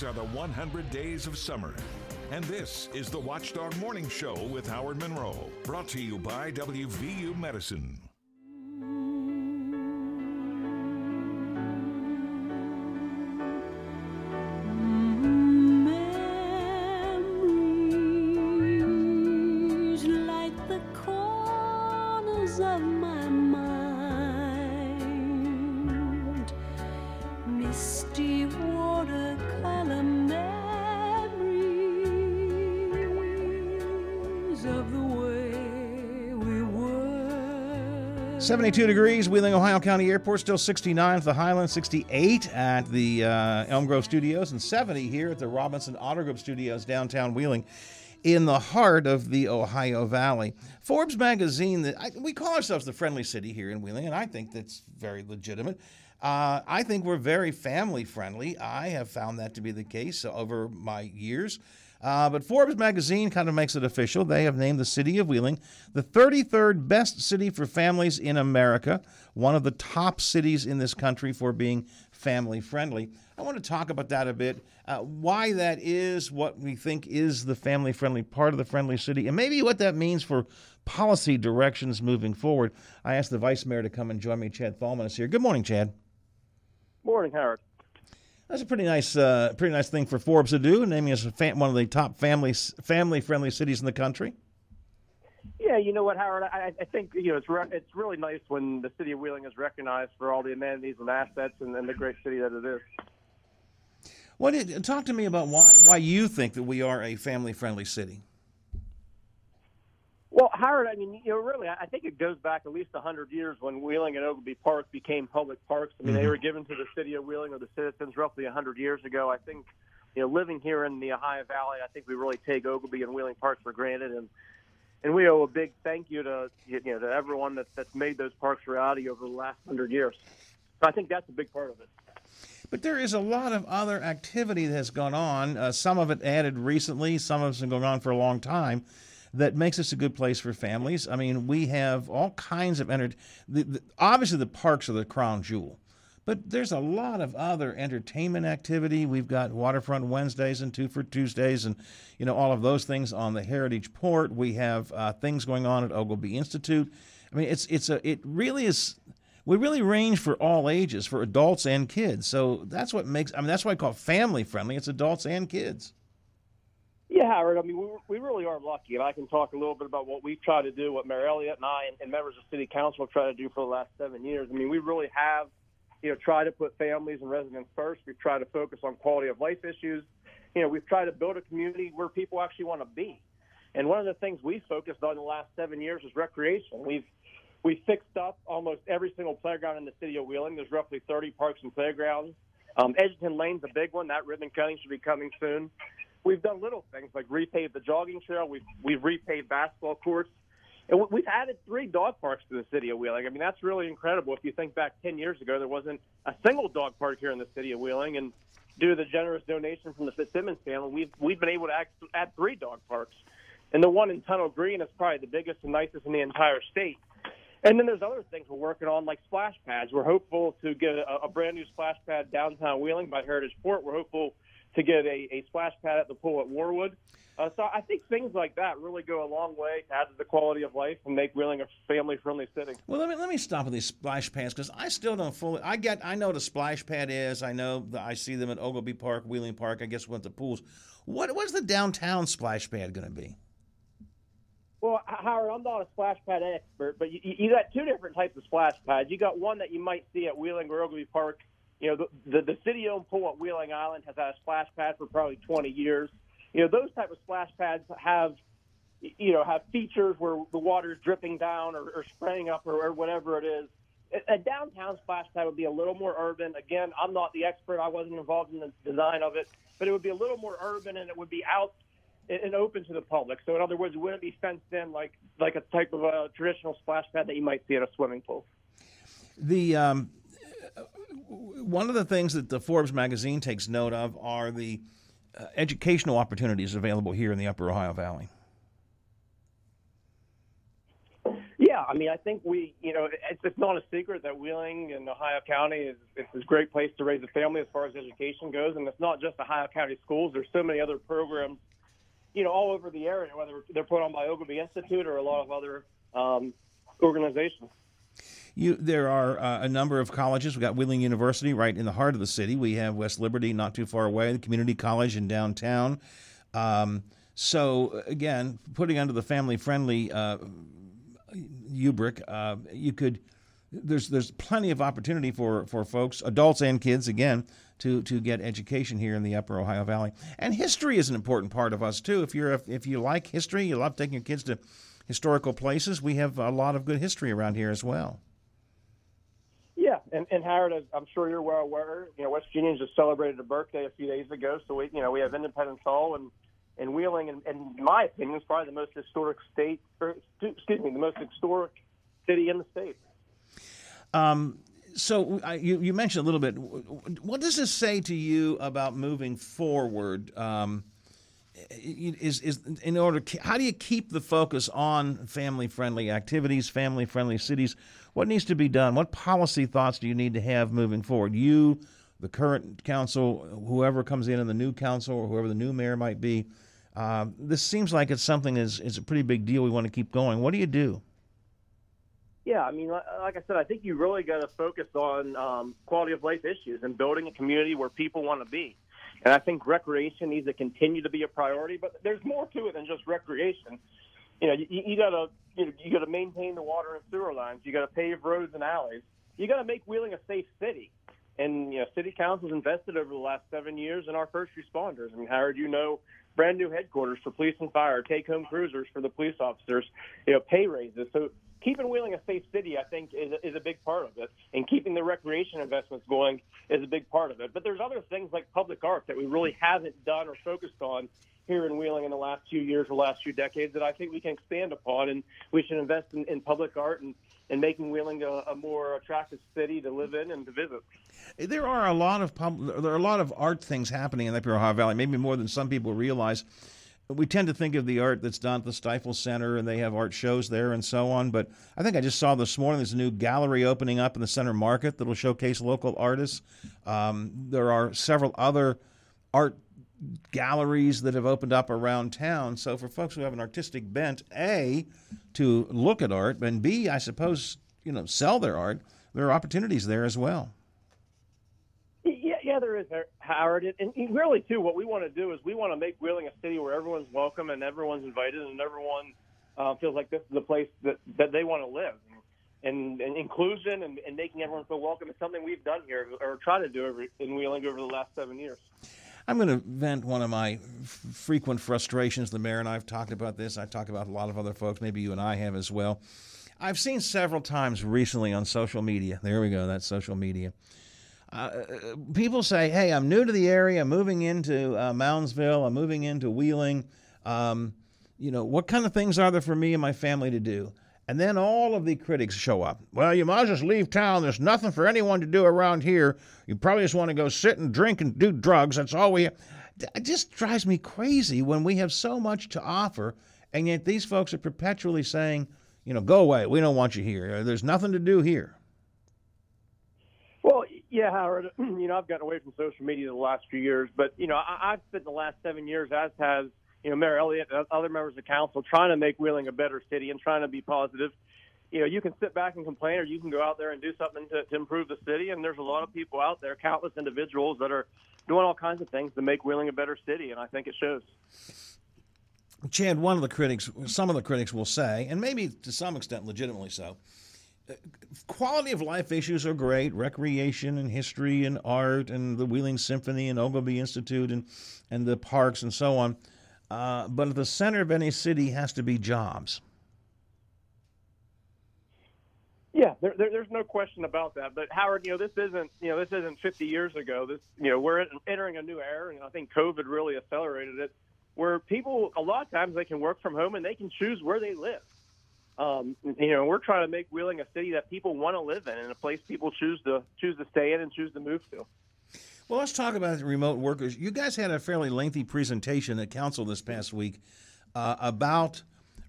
These are the 100 days of summer. And this is the Watchdog Morning Show with Howard Monroe, brought to you by WVU Medicine. 72 degrees, Wheeling, Ohio County Airport, still 69 at the Highland, 68 at the uh, Elm Grove Studios, and 70 here at the Robinson Auto Group Studios, downtown Wheeling, in the heart of the Ohio Valley. Forbes magazine, I, we call ourselves the friendly city here in Wheeling, and I think that's very legitimate. Uh, I think we're very family friendly. I have found that to be the case over my years. Uh, but Forbes magazine kind of makes it official. They have named the city of Wheeling the 33rd best city for families in America, one of the top cities in this country for being family friendly. I want to talk about that a bit, uh, why that is, what we think is the family friendly part of the friendly city, and maybe what that means for policy directions moving forward. I asked the vice mayor to come and join me. Chad Thalman is here. Good morning, Chad. Morning, Howard. That's a pretty nice, uh, pretty nice thing for Forbes to do, naming us fam- one of the top family family friendly cities in the country. Yeah, you know what, Howard? I, I think you know it's re- it's really nice when the city of Wheeling is recognized for all the amenities and assets and, and the great city that it is. What did, talk to me about why why you think that we are a family friendly city? Well, Howard, I mean, you know, really, I think it goes back at least 100 years when Wheeling and Oglebay Park became public parks. I mean, they were given to the city of Wheeling or the citizens roughly 100 years ago. I think, you know, living here in the Ohio Valley, I think we really take Oglebay and Wheeling Parks for granted, and and we owe a big thank you to you know to everyone that, that's made those parks reality over the last 100 years. So I think that's a big part of it. But there is a lot of other activity that has gone on. Uh, some of it added recently, some of it's been going on for a long time. That makes us a good place for families. I mean, we have all kinds of enter. The, the, obviously, the parks are the crown jewel, but there's a lot of other entertainment activity. We've got waterfront Wednesdays and two for Tuesdays, and you know all of those things on the Heritage Port. We have uh, things going on at Oglebay Institute. I mean, it's it's a it really is. We really range for all ages, for adults and kids. So that's what makes. I mean, that's why I call it family friendly. It's adults and kids. Howard. I mean, we, we really are lucky, and I can talk a little bit about what we've tried to do, what Mayor Elliott and I and, and members of City Council have tried to do for the last seven years. I mean, we really have, you know, tried to put families and residents first. We've tried to focus on quality of life issues. You know, we've tried to build a community where people actually want to be. And one of the things we focused on in the last seven years is recreation. We've we fixed up almost every single playground in the city of Wheeling. There's roughly 30 parks and playgrounds. Um, Edgerton Lane's a big one. That ribbon cutting should be coming soon. We've done little things like repave the jogging trail. We've we've repaved basketball courts, and we- we've added three dog parks to the city of Wheeling. I mean, that's really incredible. If you think back 10 years ago, there wasn't a single dog park here in the city of Wheeling, and due to the generous donation from the Fitzsimmons family, we've we've been able to add, add three dog parks. And the one in Tunnel Green is probably the biggest and nicest in the entire state. And then there's other things we're working on, like splash pads. We're hopeful to get a, a brand new splash pad downtown Wheeling by Heritage Port. We're hopeful to get a, a splash pad at the pool at Warwood. Uh, so I think things like that really go a long way to add to the quality of life and make Wheeling a family-friendly city. Well, let me let me stop with these splash pads because I still don't fully. I get. I know what a splash pad is. I know that I see them at Oglebay Park, Wheeling Park. I guess went to pools. What what's the downtown splash pad going to be? Well, Howard, I'm not a splash pad expert, but you, you got two different types of splash pads. You got one that you might see at Wheeling or Oglebay Park. You know, the, the, the city-owned pool at Wheeling Island has had a splash pad for probably 20 years. You know, those type of splash pads have, you know, have features where the water is dripping down or, or spraying up or, or whatever it is. A, a downtown splash pad would be a little more urban. Again, I'm not the expert. I wasn't involved in the design of it, but it would be a little more urban and it would be out and open to the public. So in other words, it wouldn't be fenced in like like a type of a traditional splash pad that you might see at a swimming pool. The um, one of the things that the Forbes magazine takes note of are the uh, educational opportunities available here in the Upper Ohio Valley. Yeah, I mean, I think we, you know, it's, it's not a secret that Wheeling and Ohio County is it's a great place to raise a family as far as education goes, and it's not just Ohio County schools. There's so many other programs, you know, all over the area, whether they're put on by Oglebay Institute or a lot of other um, organizations. You, there are uh, a number of colleges. We've got Wheeling University right in the heart of the city. We have West Liberty not too far away, the community college in downtown. Um, so, again, putting under the family friendly uh, rubric, uh, you could. There's there's plenty of opportunity for, for folks, adults and kids, again, to, to get education here in the Upper Ohio Valley. And history is an important part of us too. If you're a, if you like history, you love taking your kids to historical places. We have a lot of good history around here as well. And, and Howard, as I'm sure you're well aware, you know West Virginians just celebrated a birthday a few days ago, so we you know we have Independence Hall and and Wheeling, and, and in my opinion, is probably the most historic state, or excuse me, the most historic city in the state. Um, so uh, you, you mentioned a little bit. What does this say to you about moving forward? Um, is is in order? How do you keep the focus on family friendly activities, family friendly cities? What needs to be done? What policy thoughts do you need to have moving forward? You, the current council, whoever comes in, and the new council, or whoever the new mayor might be. Uh, this seems like it's something is is a pretty big deal. We want to keep going. What do you do? Yeah, I mean, like I said, I think you really got to focus on um, quality of life issues and building a community where people want to be. And I think recreation needs to continue to be a priority, but there's more to it than just recreation. You know, you, you gotta you, know, you gotta maintain the water and sewer lines. You gotta pave roads and alleys. You gotta make Wheeling a safe city. And you know, city council's invested over the last seven years in our first responders. I mean, Howard, you know, brand new headquarters for police and fire, take home cruisers for the police officers, you know, pay raises. So keeping Wheeling a safe city, I think, is, is a big part of it. And keeping the recreation investments going is a big part of it. But there's other things like public art that we really haven't done or focused on here in Wheeling in the last few years or last few decades that I think we can expand upon. And we should invest in, in public art and, and making Wheeling a, a, more attractive city to live in and to visit. There are a lot of pub, there are a lot of art things happening in the Upper Ohio Valley, maybe more than some people realize we tend to think of the art that's done at the Stifel Center, and they have art shows there and so on. But I think I just saw this morning there's a new gallery opening up in the Center Market that will showcase local artists. Um, there are several other art galleries that have opened up around town. So for folks who have an artistic bent, a to look at art, and b I suppose you know sell their art, there are opportunities there as well is, Howard. And really, too, what we want to do is we want to make Wheeling a city where everyone's welcome and everyone's invited and everyone uh, feels like this is the place that, that they want to live. And, and inclusion and, and, making everyone feel welcome is something we've done here or tried to do over, in Wheeling over the last seven years. I'm going to vent one of my f- frequent frustrations. The mayor and I have talked about this. I talk about a lot of other folks. Maybe you and I have as well. I've seen several times recently on social media. There we go. That's social media uh, people say, "Hey, I'm new to the area. I'm moving into uh, Moundsville. I'm moving into Wheeling. Um, you know, what kind of things are there for me and my family to do?" And then all of the critics show up. Well, you might as well just leave town. There's nothing for anyone to do around here. You probably just want to go sit and drink and do drugs. That's all we. Have. It just drives me crazy when we have so much to offer, and yet these folks are perpetually saying, you know, go away. We don't want you here. There's nothing to do here. Yeah, Howard. You know, I've gotten away from social media the last few years, but you know, I, I've spent the last seven years, as has you know Mayor Elliott and other members of council, trying to make Wheeling a better city and trying to be positive. You know, you can sit back and complain, or you can go out there and do something to, to improve the city. And there's a lot of people out there, countless individuals that are doing all kinds of things to make Wheeling a better city, and I think it shows. Chad, one of the critics, some of the critics will say, and maybe to some extent legitimately so, quality of life issues are great recreation and history and art and the Wheeling Symphony and Oglebay Institute and, and the parks and so on. Uh, but at the center of any city has to be jobs. Yeah, there, there, there's no question about that. But Howard, you know, this isn't you know this isn't 50 years ago. This you know we're entering a new era, and I think COVID really accelerated it. Where people a lot of times they can work from home and they can choose where they live um, you know, we're trying to make Wheeling a city that people want to live in and a place people choose to choose to stay in and choose to move to. Well, let's talk about remote workers. You guys had a fairly lengthy presentation at council this past week uh, about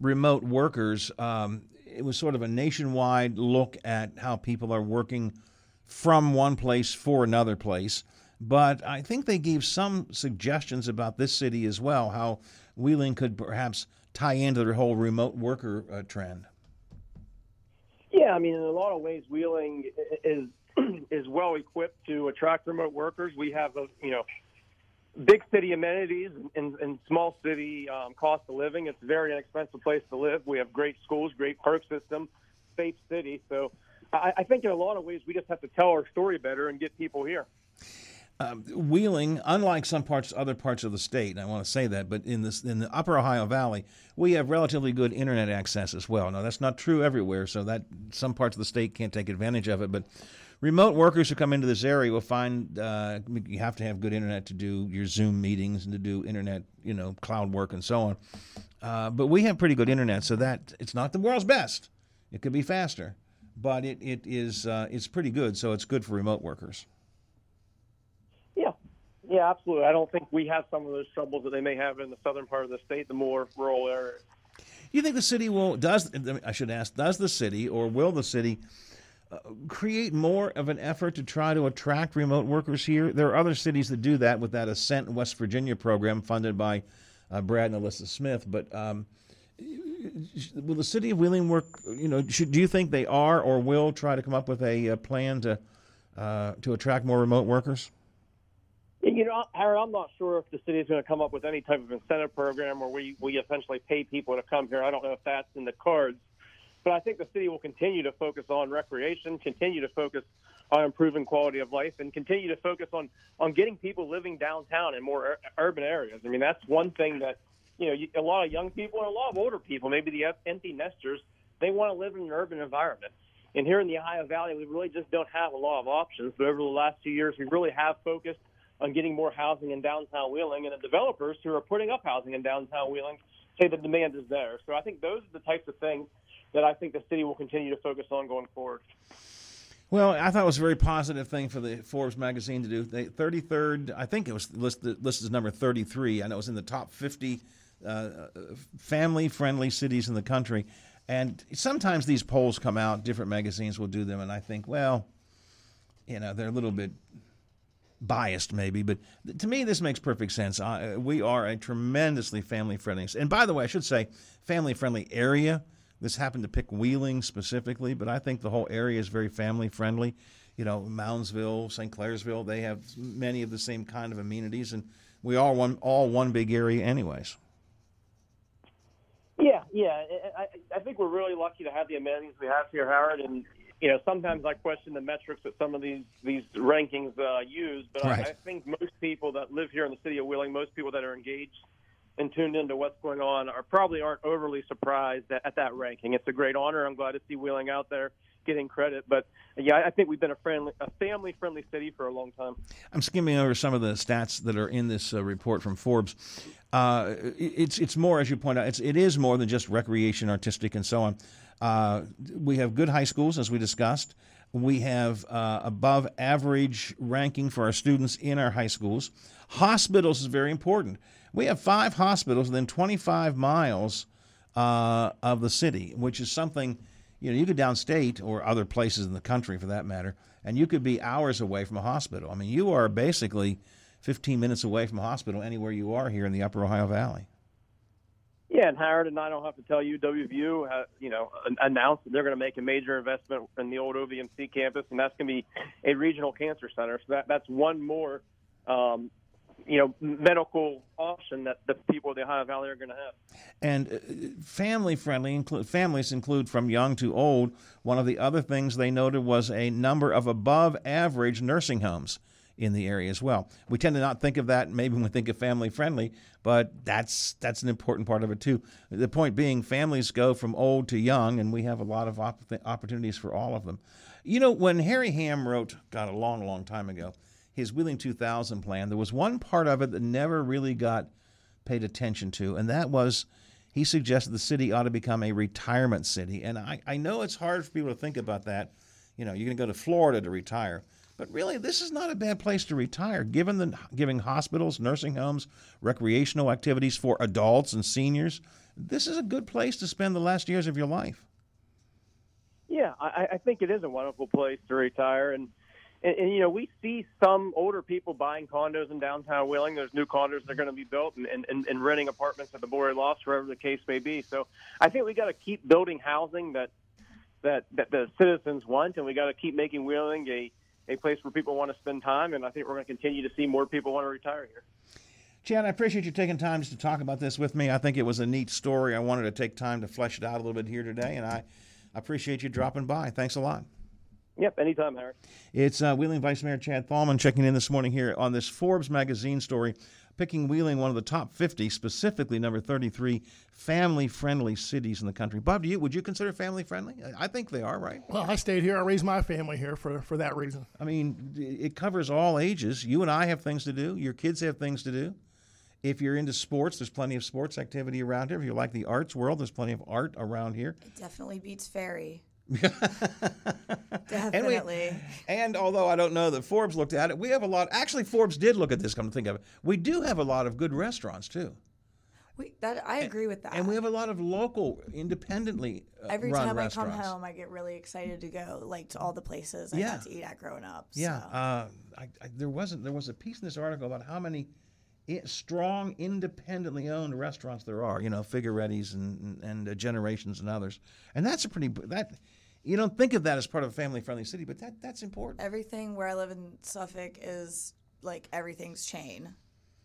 remote workers. Um, it was sort of a nationwide look at how people are working from one place for another place. But I think they gave some suggestions about this city as well, how Wheeling could perhaps tie into the whole remote worker uh, trend. Yeah, I mean, in a lot of ways, Wheeling is is well equipped to attract remote workers. We have a you know big city amenities and, and small city um, cost of living. It's a very inexpensive place to live. We have great schools, great park system, safe city. So I, I think in a lot of ways we just have to tell our story better and get people here. Um, Wheeling, unlike some parts, other parts of the state, and I want to say that, but in this in the Upper Ohio Valley, we have relatively good internet access as well. Now that's not true everywhere, so that some parts of the state can't take advantage of it. But remote workers who come into this area will find uh, you have to have good internet to do your Zoom meetings and to do internet, you know, cloud work and so on. Uh, but we have pretty good internet, so that it's not the world's best. It could be faster, but it it is uh, it's pretty good. So it's good for remote workers. Yeah, absolutely. I don't think we have some of those troubles that they may have in the southern part of the state, the more rural areas. You think the city will does I should ask does the city or will the city uh, create more of an effort to try to attract remote workers here? There are other cities that do that with that Ascent West Virginia program funded by uh, Brad and Alyssa Smith. But um, will the city of Wheeling work? You know, should, do you think they are or will try to come up with a, a plan to uh, to attract more remote workers? You know, Harry, I'm not sure if the city is going to come up with any type of incentive program where we, we essentially pay people to come here. I don't know if that's in the cards. But I think the city will continue to focus on recreation, continue to focus on improving quality of life, and continue to focus on, on getting people living downtown in more ur- urban areas. I mean, that's one thing that, you know, a lot of young people and a lot of older people, maybe the empty nesters, they want to live in an urban environment. And here in the Ohio Valley, we really just don't have a lot of options. But over the last few years, we really have focused on getting more housing in downtown Wheeling, and the developers who are putting up housing in downtown Wheeling say the demand is there. So I think those are the types of things that I think the city will continue to focus on going forward. Well, I thought it was a very positive thing for the Forbes magazine to do. The 33rd, I think it was listed, listed as number 33. I know it was in the top 50 uh, family friendly cities in the country. And sometimes these polls come out, different magazines will do them, and I think, well, you know, they're a little bit biased maybe, but to me this makes perfect sense. Uh, we are a tremendously family friendly, and by the way, I should say family friendly area. This happened to pick Wheeling specifically, but I think the whole area is very family friendly. You know, Moundsville, St. Clairsville, they have many of the same kind of amenities, and we are one all one big area, anyways. Yeah, yeah. I, I think we're really lucky to have the amenities we have here, Howard, and you know, sometimes I question the metrics that some of these these rankings uh, use, but right. I, I think most people that live here in the city of Wheeling, most people that are engaged and tuned into what's going on, are probably aren't overly surprised at, at that ranking. It's a great honor. I'm glad to see Wheeling out there getting credit. But yeah, I think we've been a friendly, a family-friendly city for a long time. I'm skimming over some of the stats that are in this uh, report from Forbes. Uh, it's it's more, as you point out, it's it is more than just recreation, artistic, and so on. Uh, we have good high schools, as we discussed. We have uh, above average ranking for our students in our high schools. Hospitals is very important. We have five hospitals within 25 miles uh, of the city, which is something, you know, you could downstate or other places in the country for that matter, and you could be hours away from a hospital. I mean, you are basically 15 minutes away from a hospital anywhere you are here in the upper Ohio Valley. Yeah, and Howard and I don't have to tell you, WVU, has, you know, announced that they're going to make a major investment in the old OVMC campus, and that's going to be a regional cancer center. So that that's one more, um, you know, medical option that the people of the Ohio Valley are going to have. And uh, family friendly, families include from young to old. One of the other things they noted was a number of above average nursing homes in the area as well. We tend to not think of that maybe when we think of family friendly, but that's that's an important part of it too. The point being, families go from old to young, and we have a lot of op- opportunities for all of them. You know, when Harry Ham wrote, God, a long, long time ago, his Wheeling 2000 plan, there was one part of it that never really got paid attention to, and that was he suggested the city ought to become a retirement city. And I, I know it's hard for people to think about that. You know, you're going to go to Florida to retire. But really, this is not a bad place to retire, given the giving hospitals, nursing homes, recreational activities for adults and seniors. This is a good place to spend the last years of your life. Yeah, I, I think it is a wonderful place to retire, and, and and you know we see some older people buying condos in downtown Wheeling. There's new condos that are going to be built, and, and, and renting apartments at the Boury Lofts, wherever the case may be. So I think we got to keep building housing that that that the citizens want, and we got to keep making Wheeling a a place where people want to spend time. And I think we're going to continue to see more people want to retire here. Chad, I appreciate you taking time just to talk about this with me. I think it was a neat story. I wanted to take time to flesh it out a little bit here today, and I appreciate you dropping by. Thanks a lot. Yep, anytime, Harry. It's uh, Wheeling Vice Mayor Chad Thalman checking in this morning here on this Forbes magazine story, picking Wheeling one of the top 50, specifically number 33, family-friendly cities in the country. Bob, do you would you consider family-friendly? I I think they are, right? Well, I stayed here. I raised my family here for, for that reason. I mean, it covers all ages. You and I have things to do. Your kids have things to do. If you're into sports, there's plenty of sports activity around here. If you like the arts world, there's plenty of art around here. It definitely beats Ferry. And, we- Definitely. and although I don't know that Forbes looked at it, we have a lot. Actually, Forbes did look at this. Come to think of it, we do have a lot of good restaurants too, We, that I agree with that. and we have a lot of local, independently uh, Every time I come home, I get really excited to go, like to all the places I Yeah. got to eat at growing up. Yeah, so. uh, I, I, there wasn't. There was a piece in this article about how many strong, independently owned restaurants there are. You know, Figaretti's and and uh, Generations and others, and that's a pretty that. You don't think of that as part of a family-friendly city, but that that's important. Everything where I live in Suffolk is like everything's chain.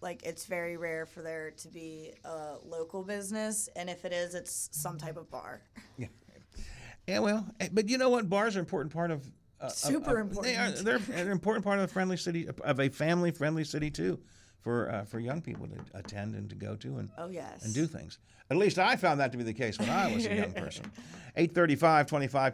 Like it's very rare for there to be a local business, and if it is, it's some type of bar. Yeah, Yeah, well, eh, but you know what? Bars are an important part of. Uh, Super of- They are. important. They're an important part of the friendly city, of a family-friendly city too, for uh, for young people to attend and to go to and Oh yes. and do things. At least I found that to be the case when I was a young person. 835 25